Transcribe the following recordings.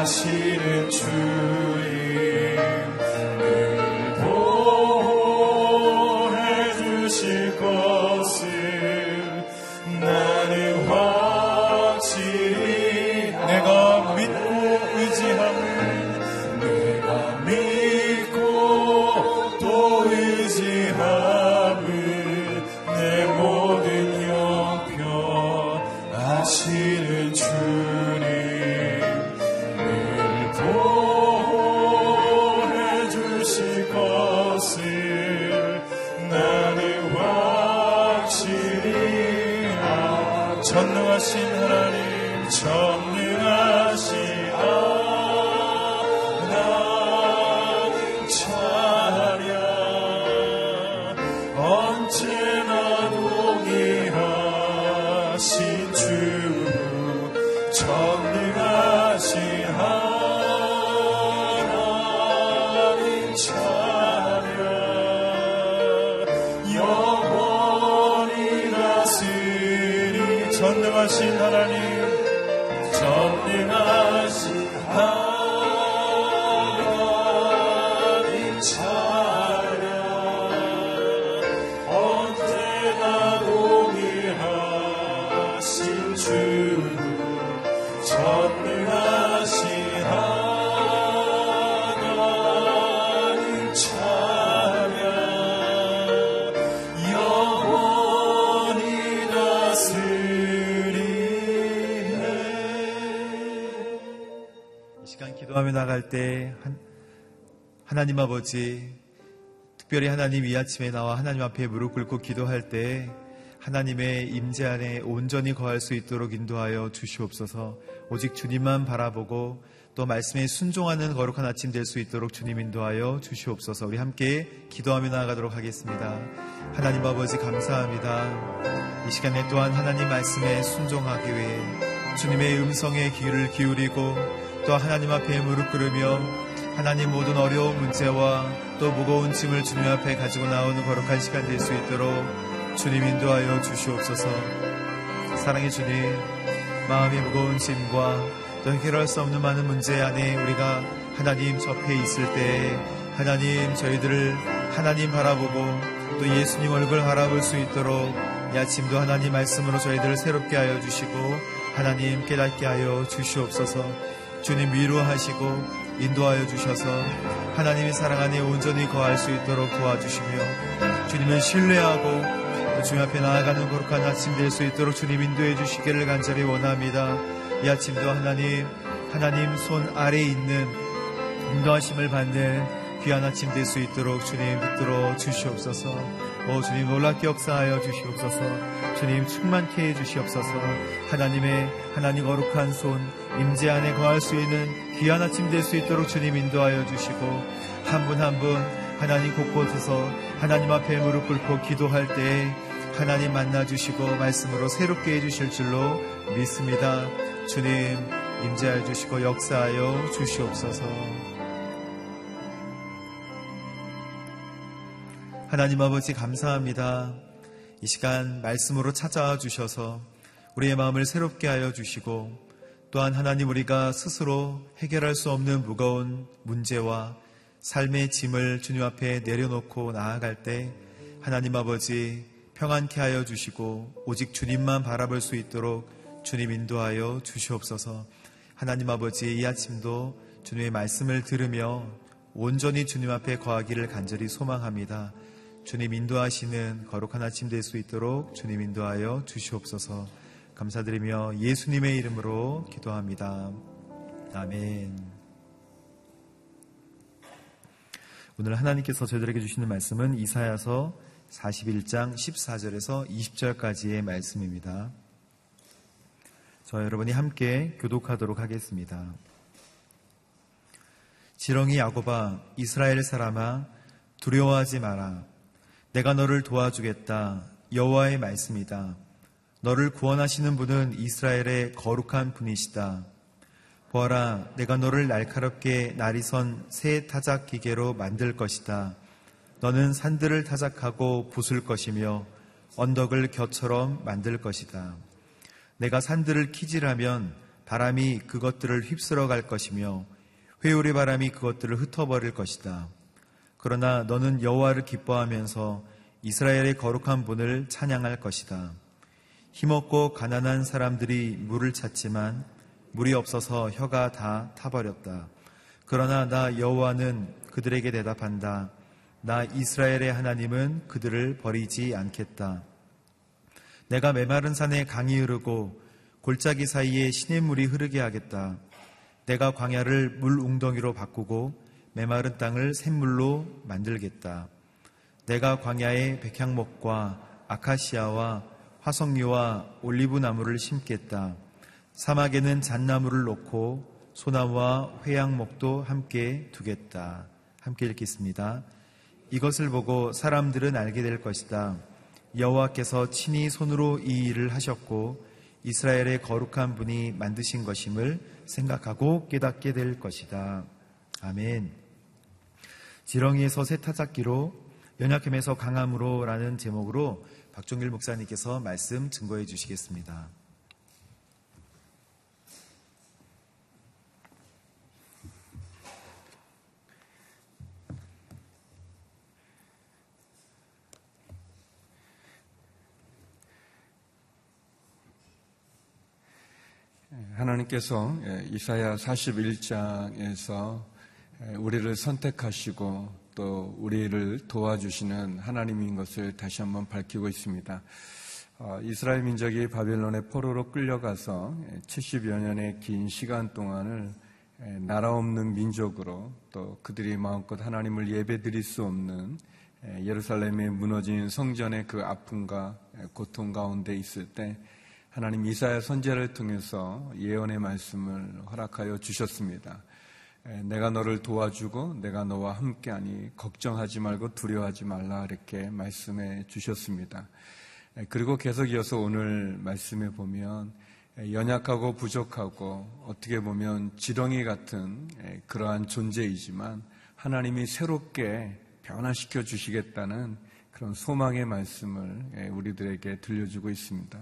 아시는 주 하나님 아버지 특별히 하나님 이 아침에 나와 하나님 앞에 무릎 꿇고 기도할 때 하나님의 임재 안에 온전히 거할 수 있도록 인도하여 주시옵소서. 오직 주님만 바라보고 또 말씀에 순종하는 거룩한 아침 될 수 있도록 주님 인도하여 주시옵소서. 우리 함께 기도하며 나아가도록 하겠습니다. 하나님 아버지 감사합니다. 이 시간에 또한 하나님 말씀에 순종하기 위해 주님의 음성에 귀를 기울이고 또 하나님 앞에 무릎 꿇으며 하나님 모든 어려운 문제와 또 무거운 짐을 주님 앞에 가지고 나오는 거룩한 시간 될 수 있도록 주님 인도하여 주시옵소서. 사랑의 주님, 마음이 무거운 짐과 또 해결할 수 없는 많은 문제 안에 우리가 하나님 접해 있을 때 하나님 저희들을 하나님 바라보고 또 예수님 얼굴 바라볼 수 있도록 이 아침도 하나님 말씀으로 저희들을 새롭게 하여 주시고 하나님 깨닫게 하여 주시옵소서 주님 위로하시고 인도하여 주셔서 하나님의 사랑 안에 온전히 거할 수 있도록 도와주시며 주님을 신뢰하고 주님 앞에 나아가는 거룩한 아침 될 수 있도록 주님 인도해 주시기를 간절히 원합니다. 이 아침도 하나님, 하나님 손 아래에 있는 인도하심을 받는 귀한 아침 될 수 있도록 주님 붙들어 주시옵소서. 오 주님 놀랍게 역사하여 주시옵소서. 주님 충만케 해 주시옵소서. 하나님의 하나님 거룩한 손 임재 안에 거할 수 있는 귀한 아침 될 수 있도록 주님 인도하여 주시고 한 분 한 분 하나님 곳곳에서 하나님 앞에 무릎 꿇고 기도할 때 하나님 만나 주시고 말씀으로 새롭게 해 주실 줄로 믿습니다. 주님 임재하여 주시고 역사하여 주시옵소서. 하나님 아버지 감사합니다. 이 시간 말씀으로 찾아와 주셔서 우리의 마음을 새롭게 하여 주시고 또한 하나님 우리가 스스로 해결할 수 없는 무거운 문제와 삶의 짐을 주님 앞에 내려놓고 나아갈 때 하나님 아버지 평안케 하여 주시고 오직 주님만 바라볼 수 있도록 주님 인도하여 주시옵소서 하나님 아버지 이 아침도 주님의 말씀을 들으며 온전히 주님 앞에 거하기를 간절히 소망합니다. 주님 인도하시는 거룩한 아침 될 수 있도록 주님 인도하여 주시옵소서 감사드리며 예수님의 이름으로 기도합니다. 아멘. 오늘 하나님께서 저희들에게 주시는 말씀은 이사야서 41장 14절에서 20절까지의 말씀입니다. 저 여러분이 함께 교독하도록 하겠습니다. 지렁이 야고바 이스라엘 사람아 두려워하지 마라. 내가 너를 도와주겠다. 여호와의 말씀이다. 너를 구원하시는 분은 이스라엘의 거룩한 분이시다. 보아라, 내가 너를 날카롭게 날이 선 새 타작 기계로 만들 것이다. 너는 산들을 타작하고 부술 것이며 언덕을 겨처럼 만들 것이다. 내가 산들을 키질하면 바람이 그것들을 휩쓸어 갈 것이며 회오리 바람이 그것들을 흩어버릴 것이다. 그러나 너는 여호와를 기뻐하면서 이스라엘의 거룩한 분을 찬양할 것이다. 힘없고 가난한 사람들이 물을 찾지만 물이 없어서 혀가 다 타버렸다. 그러나 나 여호와는 그들에게 대답한다. 나 이스라엘의 하나님은 그들을 버리지 않겠다. 내가 메마른 산에 강이 흐르고 골짜기 사이에 시냇물이 흐르게 하겠다. 내가 광야를 물 웅덩이로 바꾸고 메마른 땅을 샘물로 만들겠다. 내가 광야에 백향목과 아카시아와 화석류와 올리브 나무를 심겠다. 사막에는 잣나무를 놓고 소나무와 회양목도 함께 두겠다. 함께 읽겠습니다. 이것을 보고 사람들은 알게 될 것이다. 여호와께서 친히 손으로 이 일을 하셨고 이스라엘의 거룩한 분이 만드신 것임을 생각하고 깨닫게 될 것이다. 아멘. 지렁이에서 새타잡기로 연약함에서 강함으로라는 제목으로 박종길 목사님께서 말씀 증거해 주시겠습니다. 하나님께서 예, 이사야 41장에서 예, 우리를 선택하시고 또 우리를 도와주시는 하나님인 것을 다시 한번 밝히고 있습니다. 어, 이스라엘 민족이 바벨론의 포로로 끌려가서 70여 년의 긴 시간 동안을 예, 나라 없는 민족으로 또 그들이 마음껏 하나님을 예배드릴 수 없는 예루살렘의 무너진 성전의 그 아픔과 고통 가운데 있을 때 하나님 이사야 선제를 통해서 예언의 말씀을 허락하여 주셨습니다. 내가 너를 도와주고 내가 너와 함께하니 걱정하지 말고 두려워하지 말라 이렇게 말씀해 주셨습니다. 그리고 계속 이어서 오늘 말씀에 보면 연약하고 부족하고 어떻게 보면 지렁이 같은 그러한 존재이지만 하나님이 새롭게 변화시켜 주시겠다는 그런 소망의 말씀을 우리들에게 들려주고 있습니다.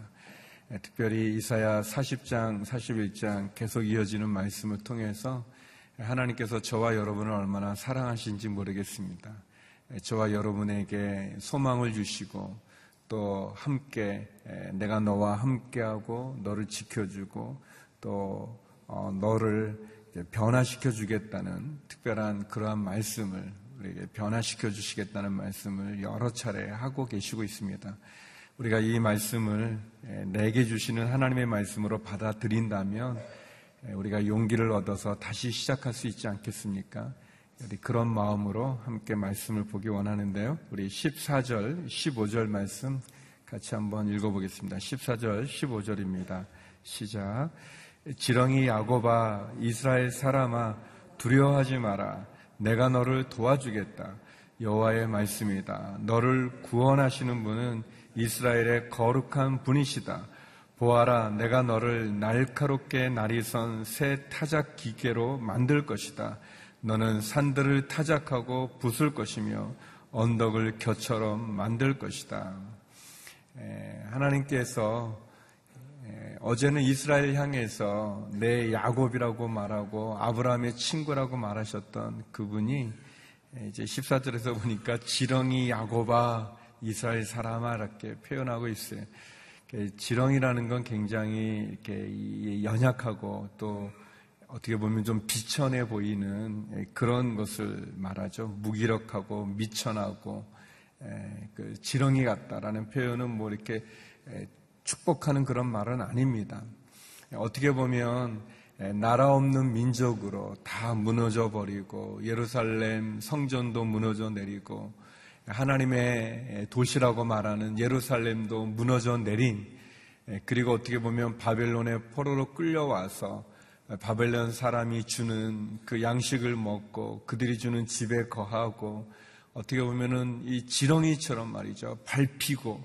특별히 이사야 40장, 41장 계속 이어지는 말씀을 통해서 하나님께서 저와 여러분을 얼마나 사랑하신지 모르겠습니다. 저와 여러분에게 소망을 주시고 또 함께 내가 너와 함께하고 너를 지켜주고 또 어, 너를 변화시켜 주겠다는 특별한 그러한 말씀을 우리에게 변화시켜 주시겠다는 말씀을 여러 차례 하고 계시고 있습니다. 우리가 이 말씀을 내게 주시는 하나님의 말씀으로 받아들인다면 우리가 용기를 얻어서 다시 시작할 수 있지 않겠습니까? 우리 그런 마음으로 함께 말씀을 보기 원하는데요. 우리 14절, 15절 말씀 같이 한번 읽어보겠습니다. 14절, 15절입니다. 시작. 지렁이 야고바 이스라엘 사람아 두려워하지 마라. 내가 너를 도와주겠다. 여호와의 말씀이다. 너를 구원하시는 분은 이스라엘의 거룩한 분이시다. 보아라, 내가 너를 날카롭게 날이 선 새 타작 기계로 만들 것이다. 너는 산들을 타작하고 부술 것이며 언덕을 겨처럼 만들 것이다. 하나님께서 어제는 이스라엘 향해서 내 야곱이라고 말하고 아브라함의 친구라고 말하셨던 그분이 이제 14절에서 보니까 지렁이 야곱아 이스라엘 사람아 이렇게 표현하고 있어요. 지렁이라는 건 굉장히 이렇게 연약하고 또 어떻게 보면 좀 비천해 보이는 그런 것을 말하죠. 무기력하고 미천하고 그 지렁이 같다라는 표현은 뭐 이렇게 축복하는 그런 말은 아닙니다. 어떻게 보면 나라 없는 민족으로 다 무너져 버리고 예루살렘 성전도 무너져 내리고 하나님의 도시라고 말하는 예루살렘도 무너져 내린 그리고 어떻게 보면 바벨론의 포로로 끌려와서 바벨론 사람이 주는 그 양식을 먹고 그들이 주는 집에 거하고 어떻게 보면은 이 지렁이처럼 말이죠. 밟히고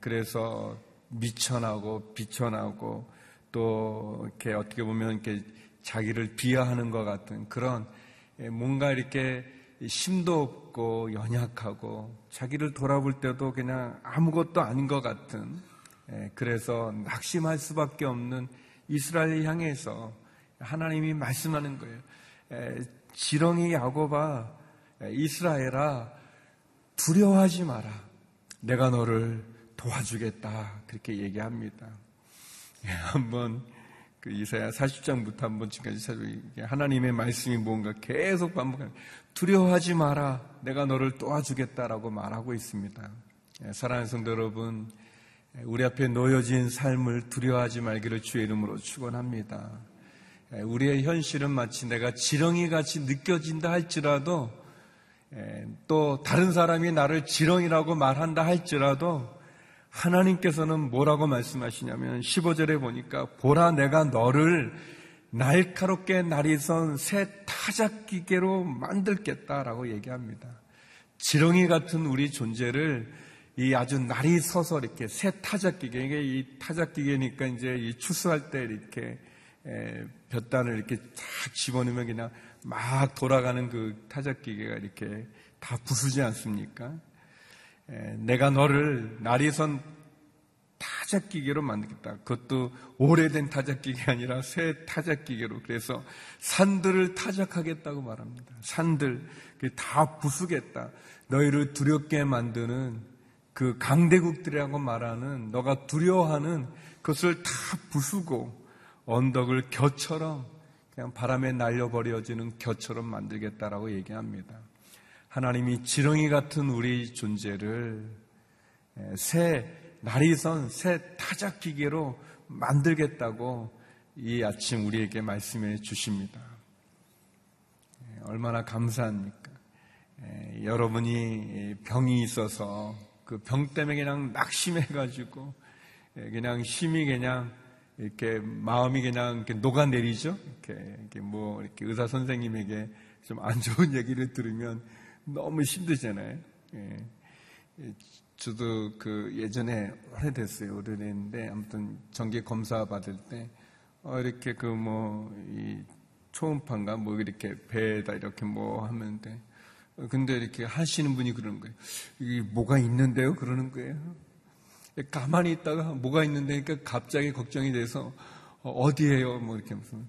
그래서 미천하고 비천하고 또 이렇게 어떻게 보면 이렇게 자기를 비하하는 것 같은 그런 뭔가 이렇게 힘도 없고 연약하고 자기를 돌아볼 때도 그냥 아무것도 아닌 것 같은 그래서 낙심할 수밖에 없는 이스라엘 향해서 하나님이 말씀하는 거예요. 지렁이 야곱아 이스라엘아 두려워하지 마라. 내가 너를 도와주겠다. 그렇게 얘기합니다. 예, 한번 그 이사야 40장부터 한번 지금까지 하나님의 말씀이 뭔가 계속 반복하는 두려워하지 마라. 내가 너를 도와주겠다라고 말하고 있습니다. 예, 사랑하는 성도 여러분, 우리 앞에 놓여진 삶을 두려워하지 말기를 주의 이름으로 축원합니다. 예, 우리의 현실은 마치 내가 지렁이 같이 느껴진다 할지라도 또 다른 사람이 나를 지렁이라고 말한다 할지라도 하나님께서는 뭐라고 말씀하시냐면 15절에 보니까 보라 내가 너를 날카롭게 날이 선 새 타작 기계로 만들겠다라고 얘기합니다. 지렁이 같은 우리 존재를 이 아주 날이 서서 이렇게 새 타작 기계, 이게 이 타작 기계니까 이제 이 추수할 때 이렇게 볕단을 이렇게 탁 집어넣으면 그냥 막 돌아가는 그 타작 기계가 이렇게 다 부수지 않습니까? 내가 너를 날이 선 타작기계로 만들겠다. 그것도 오래된 타작기계 아니라 새 타작기계로. 그래서 산들을 타작하겠다고 말합니다. 산들 다 부수겠다. 너희를 두렵게 만드는 그 강대국들이라고 말하는 너가 두려워하는 그것을 다 부수고 언덕을 겨처럼 그냥 바람에 날려버려지는 겨처럼 만들겠다라고 얘기합니다. 하나님이 지렁이 같은 우리 존재를 새 날이 선 새 타작 기계로 만들겠다고 이 아침 우리에게 말씀해 주십니다. 얼마나 감사합니까? 여러분이 병이 있어서 그 병 때문에 그냥 낙심해가지고 예, 그냥 심이 그냥 이렇게 마음이 그냥 이렇게 녹아내리죠. 이렇게, 이렇게 뭐 이렇게 의사 선생님에게 좀 안 좋은 얘기를 들으면 너무 힘들잖아요. 예. 예, 저도 그 예전에 오래됐어요. 오래됐는데 아무튼 정기 검사 받을 때 어, 이렇게 그 뭐 이 초음파인가 뭐 이렇게 배에다 이렇게 뭐 하면 돼. 어, 근데 이렇게 하시는 분이 그러는 거예요. 이게 뭐가 있는데요? 그러는 거예요. 가만히 있다가 뭐가 있는데 그러니까 갑자기 걱정이 돼서 어, 어디에요? 뭐 이렇게 무슨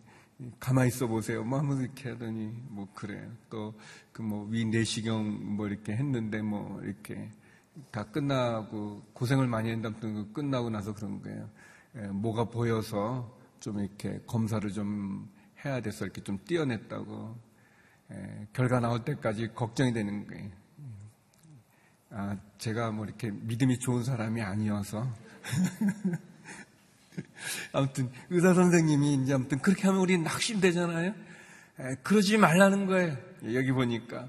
가만히 있어 보세요. 뭐 하면서 이렇게 하더니 뭐 그래요. 또 그 뭐 위 내시경 뭐 이렇게 했는데 뭐 이렇게 다 끝나고 고생을 많이 그 끝나고 나서 그런 거예요. 예, 뭐가 보여서 좀 이렇게 검사를 좀 해야 돼서 이렇게 좀 띄어냈다고 예, 결과 나올 때까지 걱정이 되는 거예요. 아, 제가 뭐 이렇게 믿음이 좋은 사람이 아니어서. 아무튼, 의사 선생님이 이제 아무튼 그렇게 하면 우리 낙심되잖아요? 에, 그러지 말라는 거예요. 여기 보니까.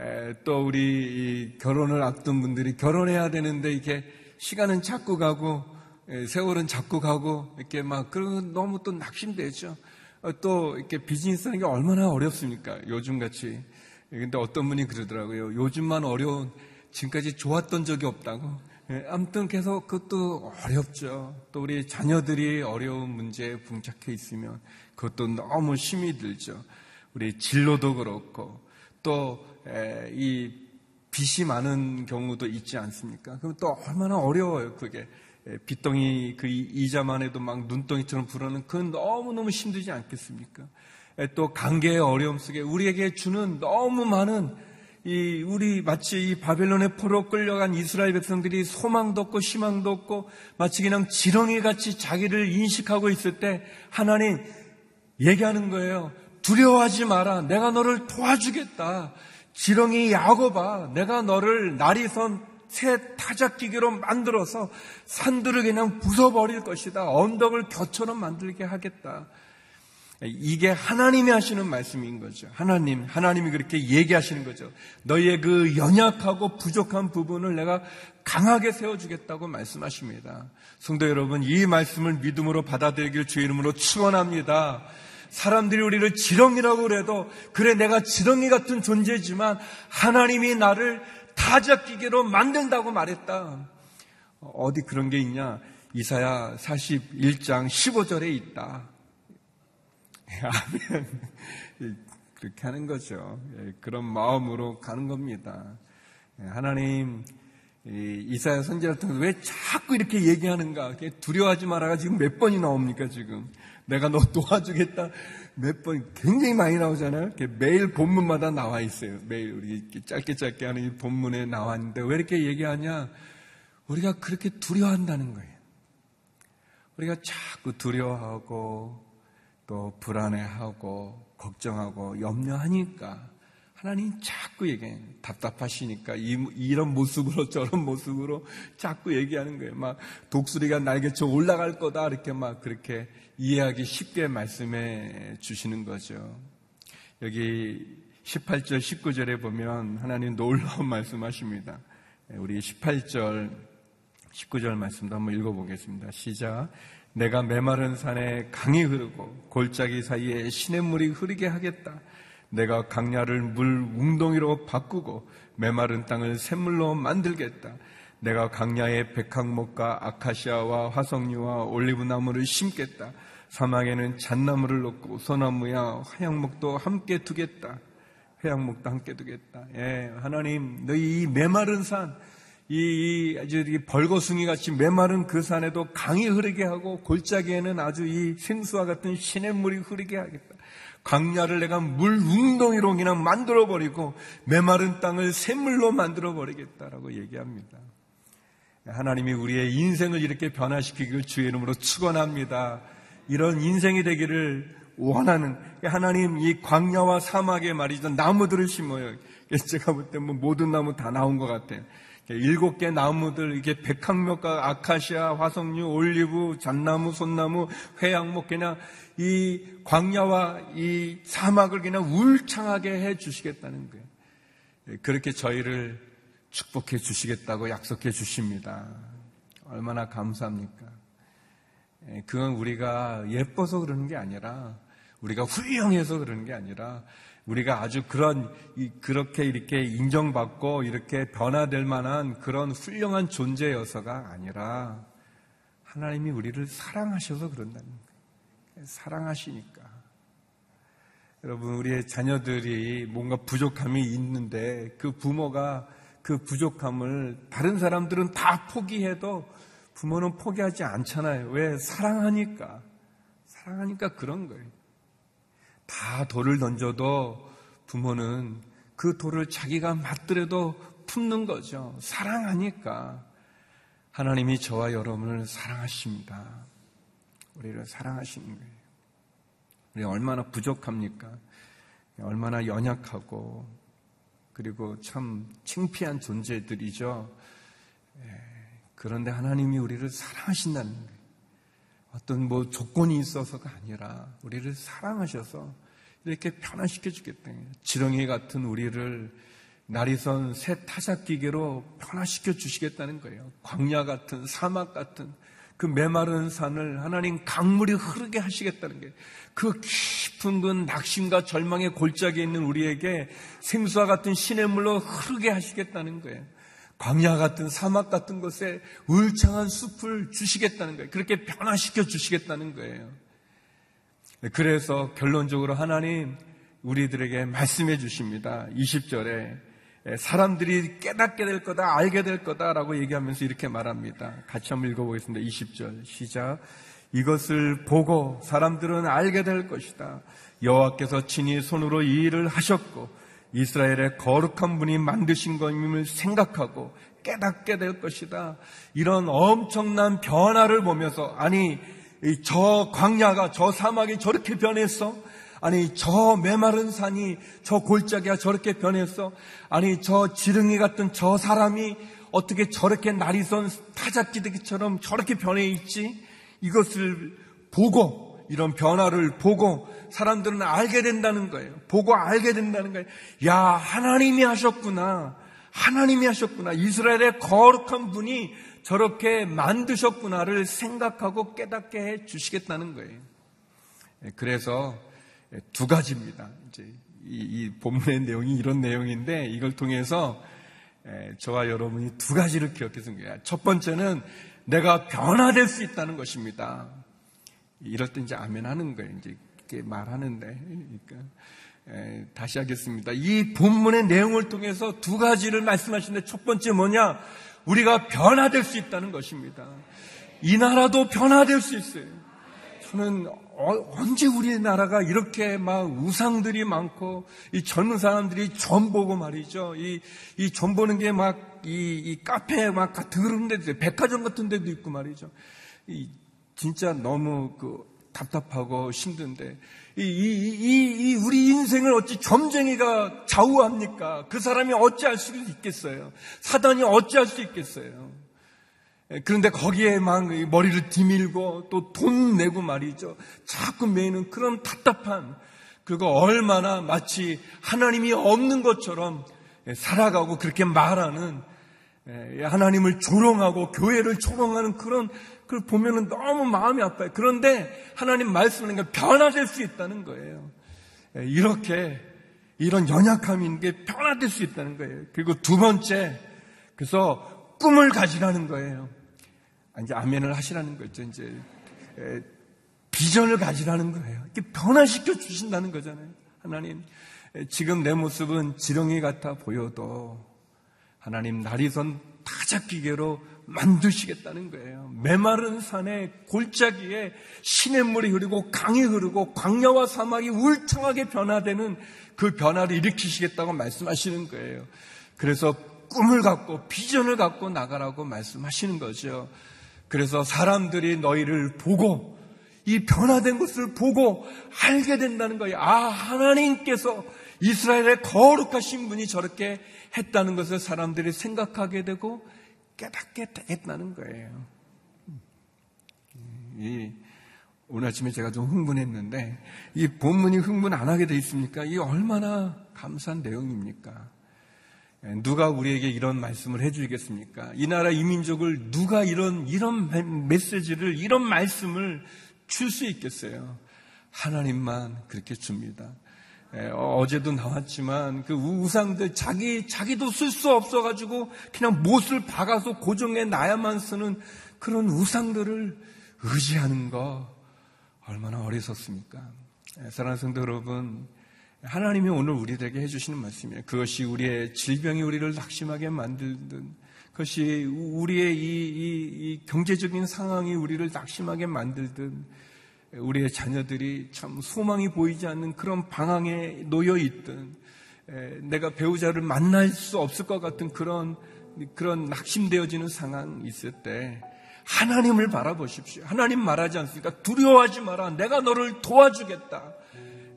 에, 또 우리 결혼을 앞둔 분들이 결혼해야 되는데 이렇게 시간은 자꾸 가고, 에, 세월은 자꾸 가고, 이렇게 막, 그러면 너무 또 낙심되죠. 어, 또 이렇게 비즈니스 하는 게 얼마나 어렵습니까? 요즘 같이. 근데 어떤 분이 그러더라고요. 요즘만 어려운 지금까지 좋았던 적이 없다고. 예, 아무튼 계속 그것도 어렵죠. 또 우리 자녀들이 어려운 문제에 봉착해 있으면 그것도 너무 힘이 들죠. 우리 진로도 그렇고 또 이 빚이 많은 경우도 있지 않습니까? 그럼 또 얼마나 어려워요, 그게. 빚덩이 그 이자만 해도 막 눈덩이처럼 불어는 그건 너무너무 힘들지 않겠습니까? 또 관계의 어려움 속에 우리에게 주는 너무 많은 이 우리 마치 이 바벨론의 포로 끌려간 이스라엘 백성들이 소망도 없고 희망도 없고 마치 그냥 지렁이 같이 자기를 인식하고 있을 때 하나님 얘기하는 거예요. 두려워하지 마라. 내가 너를 도와주겠다. 지렁이 야곱아, 내가 너를 날이 선 새 타작기계로 만들어서 산들을 그냥 부숴버릴 것이다. 언덕을 겨처럼 만들게 하겠다. 이게 하나님이 하시는 말씀인 거죠. 하나님, 하나님이 그렇게 얘기하시는 거죠. 너희의 그 연약하고 부족한 부분을 내가 강하게 세워주겠다고 말씀하십니다. 성도 여러분, 이 말씀을 믿음으로 받아들이길 주의 이름으로 축원합니다. 사람들이 우리를 지렁이라고 그래도 그래 내가 지렁이 같은 존재지만 하나님이 나를 타작기계로 만든다고 말했다. 어디 그런 게 있냐? 이사야 41장 15절에 있다. 아멘. 그렇게 하는 거죠. 예, 그런 마음으로 가는 겁니다. 예, 하나님, 이사야 선지자를 통해서 왜 자꾸 이렇게 얘기하는가? 두려워하지 마라가 지금 몇 번이 나옵니까, 지금? 내가 너 도와주겠다. 몇 번, 굉장히 많이 나오잖아요. 매일 본문마다 나와 있어요. 매일 우리 짧게 짧게 하는 이 본문에 나왔는데 왜 이렇게 얘기하냐? 우리가 그렇게 두려워한다는 거예요. 우리가 자꾸 두려워하고 또 불안해하고 걱정하고 염려하니까 하나님 자꾸 얘기해. 답답하시니까 이, 런 모습으로 저런 모습으로 자꾸 얘기하는 거예요. 막 독수리가 날개쳐 올라갈 거다 이렇게 막 그렇게 이해하기 쉽게 말씀해 주시는 거죠. 여기 18절 19절에 보면 하나님 놀라운 말씀하십니다. 우리 18절 19절 말씀도 한번 읽어보겠습니다. 시작. 내가 메마른 산에 강이 흐르고 골짜기 사이에 시냇물이 흐르게 하겠다. 내가 강야를 물 웅덩이로 바꾸고 메마른 땅을 샘물로 만들겠다. 내가 강야에 백항목과 아카시아와 화석류와 올리브나무를 심겠다. 사막에는 잣나무를 놓고 소나무야 화양목도 함께 두겠다. 회양목도 함께 두겠다. 예, 하나님, 너희 이 메마른 산, 이, 이 아주 벌거숭이 같이 메마른 그 산에도 강이 흐르게 하고 골짜기에는 아주 이 생수와 같은 시냇물이 흐르게 하겠다. 강야를 내가 물 웅덩이로 그냥 만들어 버리고 메마른 땅을 샘물로 만들어 버리겠다라고 얘기합니다. 하나님이 우리의 인생을 이렇게 변화시키기를 주의 이름으로 축원합니다. 이런 인생이 되기를 원하는 하나님 이 광야와 사막에 말이죠 나무들을 심어요. 제가 볼때뭐 모든 나무 다 나온 것 같아요. 일곱 개 나무들, 이게 백항목과 아카시아, 화석류, 올리브, 잣나무, 손나무, 회양목, 그냥 이 광야와 이 사막을 그냥 울창하게 해 주시겠다는 거예요. 예, 그렇게 저희를 축복해 주시겠다고 약속해 주십니다. 얼마나 감사합니까? 예, 그건 우리가 예뻐서 그러는 게 아니라 우리가 훌륭해서 그러는 게 아니라 우리가 아주 그런 이- 그렇게 이렇게 인정받고 이렇게 변화될 만한 그런 훌륭한 존재여서가 아니라 하나님이 우리를 사랑하셔서 그런다는 거예요. 사랑하시니까. 여러분, 우리의 자녀들이 뭔가 부족함이 있는데 그 부모가 그 부족함을 다른 사람들은 다 포기해도 부모는 포기하지 않잖아요. 왜? 사랑하니까. 사랑하니까 그런 거예요. 다 돌을 던져도 부모는 그 돌을 자기가 맞더라도 품는 거죠. 사랑하니까. 하나님이 저와 여러분을 사랑하십니다. 우리를 사랑하시는 거예요. 우리 얼마나 부족합니까? 얼마나 연약하고 그리고 참 창피한 존재들이죠. 예, 그런데 하나님이 우리를 사랑하신다는 거예요. 어떤 뭐 조건이 있어서가 아니라 우리를 사랑하셔서 이렇게 변화시켜 주겠다. 지렁이 같은 우리를 나리선 새 타작 기계로 변화시켜 주시겠다는 거예요. 광야 같은 사막 같은 그 메마른 산을 하나님 강물이 흐르게 하시겠다는 게 그 깊은 그 낙심과 절망의 골짜기에 있는 우리에게 생수와 같은 시냇물로 흐르게 하시겠다는 거예요. 광야 같은 사막 같은 곳에 울창한 숲을 주시겠다는 거예요. 그렇게 변화시켜 주시겠다는 거예요. 그래서 결론적으로 하나님 우리들에게 말씀해 주십니다. 20절에 사람들이 깨닫게 될 거다, 알게 될 거다라고 얘기하면서 이렇게 말합니다. 같이 한번 읽어보겠습니다. 20절 시작. 이것을 보고 사람들은 알게 될 것이다. 여호와께서 친히 손으로 이 일을 하셨고 이스라엘의 거룩한 분이 만드신 것임을 생각하고 깨닫게 될 것이다. 이런 엄청난 변화를 보면서 아니 이저 광야가 저 사막이 저렇게 변했어? 아니 저 메마른 산이 저 골짜기가 저렇게 변했어? 아니 저 지렁이 같은 저 사람이 어떻게 저렇게 날이 선 타작기대기처럼 저렇게 변해 있지? 이것을 보고 이런 변화를 보고 사람들은 알게 된다는 거예요. 보고 알게 된다는 거예요. 야 하나님이 하셨구나. 하나님이 하셨구나. 이스라엘의 거룩한 분이 저렇게 만드셨구나를 생각하고 깨닫게 해 주시겠다는 거예요. 예, 그래서 두 가지입니다. 이제 이, 이 본문의 내용이 이런 내용인데 이걸 통해서 예, 저와 여러분이 두 가지를 기억해서 거예요. 첫 번째는 내가 변화될 수 있다는 것입니다. 이럴 때 이제 아멘 하는 거예요. 이제 이렇게 말하는데. 그러니까 에, 다시 하겠습니다. 이 본문의 내용을 통해서 두 가지를 말씀하시는데 첫 번째 뭐냐? 우리가 변화될 수 있다는 것입니다. 이 나라도 변화될 수 있어요. 저는 어- 언제 우리나라가 이렇게 막 우상들이 많고 이 젊은 사람들이 점 보고 말이죠. 이이점 보는 게 막 이 이 카페 막 같은 그런 데도. 백화점 같은 데도 있고 말이죠. 이 진짜 너무 그 답답하고 힘든데 이, 이, 이, 이 우리 인생을 어찌 점쟁이가 좌우합니까? 그 사람이 어찌할 수 있겠어요? 사단이 어찌할 수 있겠어요? 예, 그런데 거기에 막 머리를 디밀고 또 돈 내고 말이죠. 자꾸 매이는 그런 답답한 그거 얼마나 마치 하나님이 없는 것처럼 예, 살아가고 그렇게 말하는 예, 하나님을 조롱하고 교회를 조롱하는 그런 그걸 보면은 너무 마음이 아파요. 그런데 하나님 말씀하는 게 변화될 수 있다는 거예요. 예, 이렇게 이런 연약함이 있는 게 변화될 수 있다는 거예요. 그리고 두 번째, 그래서 꿈을 가지라는 거예요. 아, 이제 아멘을 하시라는 거죠. 이제 에, 비전을 가지라는 거예요. 이렇게 변화시켜 주신다는 거잖아요. 하나님 에, 지금 내 모습은 지렁이 같아 보여도 하나님 날이선 타작기계로 만드시겠다는 거예요. 메마른 산에 골짜기에 시냇물이 흐르고 강이 흐르고 광야와 사막이 울창하게 변화되는 그 변화를 일으키시겠다고 말씀하시는 거예요. 그래서 꿈을 갖고 비전을 갖고 나가라고 말씀하시는 거죠. 그래서 사람들이 너희를 보고 이 변화된 것을 보고 알게 된다는 거예요. 아, 하나님께서 이스라엘의 거룩하신 분이 저렇게 했다는 것을 사람들이 생각하게 되고 깨닫게 되겠다는 거예요. 이, 오늘 아침에 제가 좀 흥분했는데 이 본문이 흥분 안 하게 돼 있습니까? 이 얼마나 감사한 내용입니까? 예, 누가 우리에게 이런 말씀을 해주겠습니까? 이 나라 이민족을 누가 이런 이런 메시지를 이런 말씀을 줄 수 있겠어요? 하나님만 그렇게 줍니다. 예, 어, 어제도 나왔지만 그 우상들 자기 자기도 쓸 수 없어가지고 그냥 못을 박아서 고정해 놔야만 쓰는 그런 우상들을 의지하는 거 얼마나 어리석습니까? 예, 사랑하는 성도 여러분, 하나님이 오늘 우리들에게 해주시는 말씀이에요. 그것이 우리의 질병이 우리를 낙심하게 만들든, 그것이 우리의 이, 이, 이 경제적인 상황이 우리를 낙심하게 만들든, 우리의 자녀들이 참 소망이 보이지 않는 그런 방황에 놓여 있든, 내가 배우자를 만날 수 없을 것 같은 그런, 그런 낙심되어지는 상황이 있을 때, 하나님을 바라보십시오. 하나님 말하지 않습니까? 두려워하지 마라. 내가 너를 도와주겠다.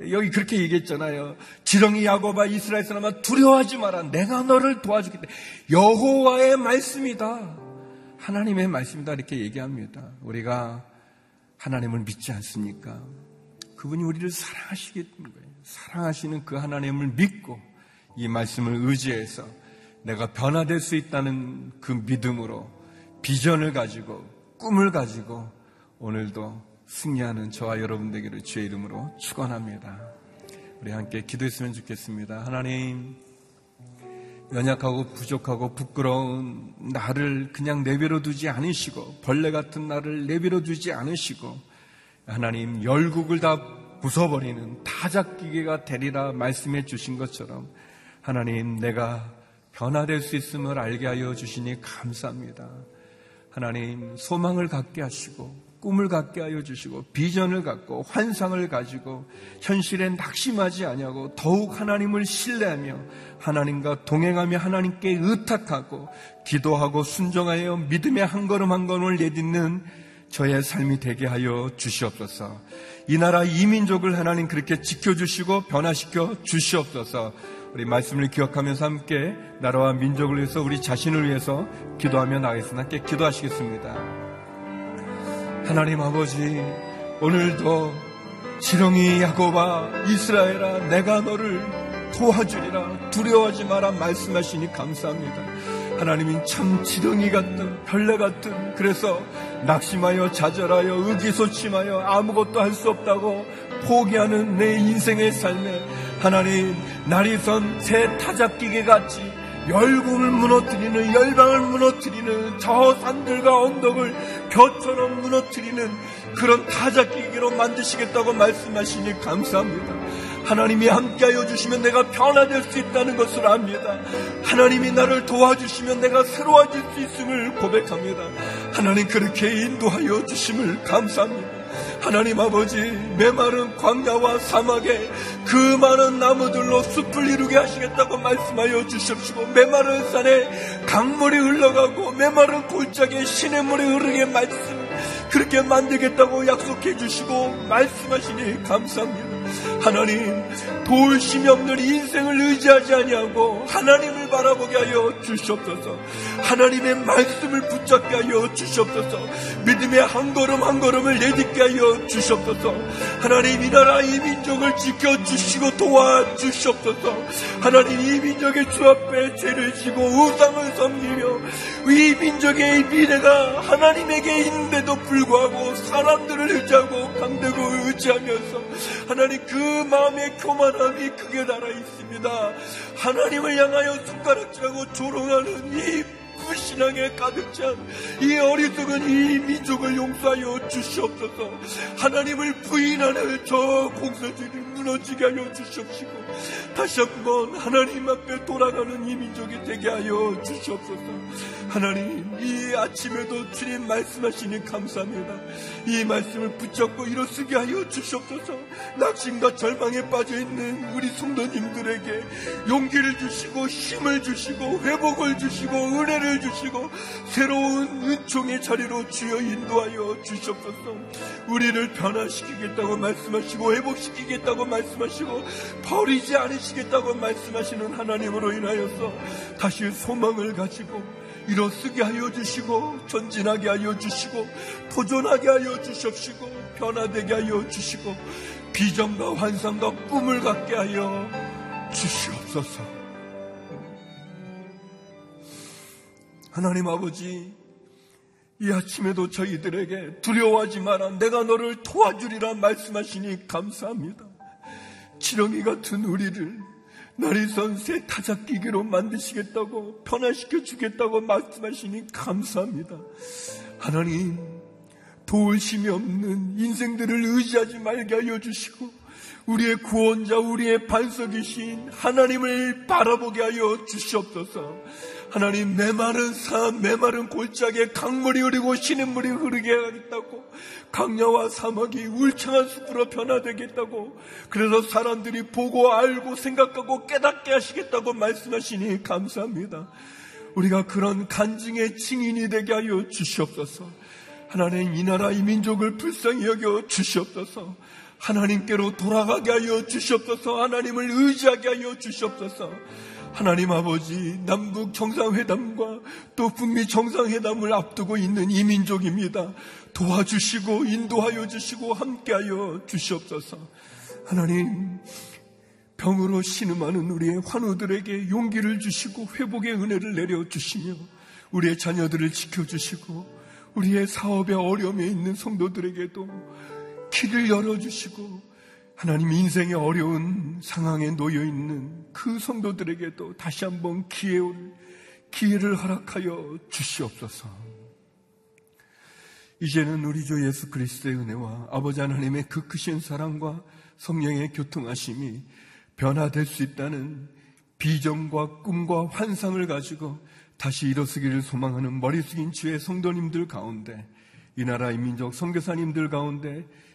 여기 그렇게 얘기했잖아요. 지렁이 야곱아 이스라엘 사람아 두려워하지 마라. 내가 너를 도와주겠다. 여호와의 말씀이다. 하나님의 말씀이다. 이렇게 얘기합니다. 우리가 하나님을 믿지 않습니까? 그분이 우리를 사랑하시겠는 거예요. 사랑하시는 그 하나님을 믿고 이 말씀을 의지해서 내가 변화될 수 있다는 그 믿음으로 비전을 가지고 꿈을 가지고 오늘도 승리하는 저와 여러분 되기를 주의 이름으로 축원합니다. 우리 함께 기도했으면 좋겠습니다. 하나님 연약하고 부족하고 부끄러운 나를 그냥 내버려 두지 않으시고 벌레 같은 나를 내버려 두지 않으시고 하나님 열국을 다 부숴버리는 타작기계가 되리라 말씀해 주신 것처럼 하나님 내가 변화될 수 있음을 알게 하여 주시니 감사합니다. 하나님 소망을 갖게 하시고 꿈을 갖게 하여 주시고 비전을 갖고 환상을 가지고 현실에 낙심하지 아니하고 더욱 하나님을 신뢰하며 하나님과 동행하며 하나님께 의탁하고 기도하고 순종하여 믿음의 한 걸음 한 걸음을 내딛는 저의 삶이 되게 하여 주시옵소서. 이 나라 이민족을 하나님 그렇게 지켜주시고 변화시켜 주시옵소서. 우리 말씀을 기억하면서 함께 나라와 민족을 위해서 우리 자신을 위해서 기도하며 나가겠습니다. 함께 기도하시겠습니다. 하나님 아버지, 오늘도 지렁이 야곱아 이스라엘아 내가 너를 도와주리라 두려워하지 마라 말씀하시니 감사합니다. 하나님은 참 지렁이 같은 별내 같은 그래서 낙심하여 좌절하여 의기소침하여 아무것도 할 수 없다고 포기하는 내 인생의 삶에 하나님 날이 선 새 타작기계 같이 열궁을 무너뜨리는 열방을 무너뜨리는 저 산들과 언덕을 벼처럼 무너뜨리는 그런 타작기기로 만드시겠다고 말씀하시니 감사합니다. 하나님이 함께하여 주시면 내가 변화될 수 있다는 것을 압니다. 하나님이 나를 도와주시면 내가 새로워질 수 있음을 고백합니다. 하나님 그렇게 인도하여 주심을 감사합니다. 하나님 아버지 메마른 광야와 사막에 그 많은 나무들로 숲을 이루게 하시겠다고 말씀하여 주십시오. 메마른 산에 강물이 흘러가고 메마른 골짜기에 시냇물이 흐르게 말씀 그렇게 만들겠다고 약속해 주시고 말씀하시니 감사합니다. 하나님 도우심이 없는 인생을 의지하지 아니하고 하나님을 바라보게 하여 주시옵소서. 하나님의 말씀을 붙잡게 하여 주시옵소서. 믿음의 한 걸음 한 걸음을 내딛게 하여 주시옵소서. 하나님 이 나라 이 민족을 지켜 주시고 도와 주시옵소서. 하나님 이 민족의 주 앞에 죄를 지고 우상을 섬기며 이 민족의 미래가 하나님에게 있는데도 불구하고 사람들을 의지하고 강대고 의지하면서 하나님 그 마음의 교만함이 크게 달아 있습니다. 하나님을 향하여 손가락질하고 조롱하는 이 불신앙에 가득 찬 이 어리석은 이 민족을 용서하여 주시옵소서. 하나님을 부인하는 저 공서들이 무너지게 하여 주시옵시고 다시 한번 하나님 앞에 돌아가는 이 민족이 되게 하여 주시옵소서. 하나님 이 아침에도 주님 말씀하시니 감사합니다. 이 말씀을 붙잡고 일어서게 하여 주시옵소서. 낙심과 절망에 빠져 있는 우리 성도님들에게 용기를 주시고 힘을 주시고 회복을 주시고 은혜를 주시고 새로운 은총의 자리로 주여 인도하여 주시옵소서. 우리를 변화시키겠다고 말씀하시고 회복시키겠다고 말씀하시고 버리지 않으시겠다고 말씀하시는 하나님으로 인하여서 다시 소망을 가지고 일어서게 하여 주시고 전진하게 하여 주시고 도전하게 하여 주십시고 변화되게 하여 주시고 비전과 환상과 꿈을 갖게 하여 주시옵소서. 하나님 아버지, 이 아침에도 저희들에게 두려워하지 마라. 내가 너를 도와주리라 말씀하시니 감사합니다. 지렁이 같은 우리를 나리선 새 타작기기로 만드시겠다고 변화시켜 주겠다고 말씀하시니 감사합니다. 하나님, 도울심이 없는 인생들을 의지하지 말게 하여 주시고 우리의 구원자, 우리의 반석이신 하나님을 바라보게 하여 주시옵소서. 하나님 메마른 산, 메마른 골짜기에 강물이 흐르고 신음물이 흐르게 하겠다고 강야와 사막이 울창한 숲으로 변화되겠다고 그래서 사람들이 보고 알고 생각하고 깨닫게 하시겠다고 말씀하시니 감사합니다. 우리가 그런 간증의 증인이 되게 하여 주시옵소서. 하나님 이 나라 이 민족을 불쌍히 여겨 주시옵소서. 하나님께로 돌아가게 하여 주시옵소서. 하나님을 의지하게 하여 주시옵소서. 하나님 아버지 남북 정상회담과 또 북미 정상회담을 앞두고 있는 이 민족입니다. 도와주시고 인도하여 주시고 함께하여 주시옵소서. 하나님 병으로 신음하는 우리의 환우들에게 용기를 주시고 회복의 은혜를 내려 주시며 우리의 자녀들을 지켜 주시고 우리의 사업에 어려움에 있는 성도들에게도 길을 열어 주시고 하나님 인생의 어려운 상황에 놓여 있는 그 성도들에게도 다시 한번 기회를, 기회를 허락하여 주시옵소서. 이제는 우리 주 예수 그리스도의 은혜와 아버지 하나님의 그 크신 사랑과 성령의 교통하심이 변화될 수 있다는 비전과 꿈과 환상을 가지고 다시 일어서기를 소망하는 머리 숙인 주의 성도님들 가운데 이 나라 인민족 선교사님들 가운데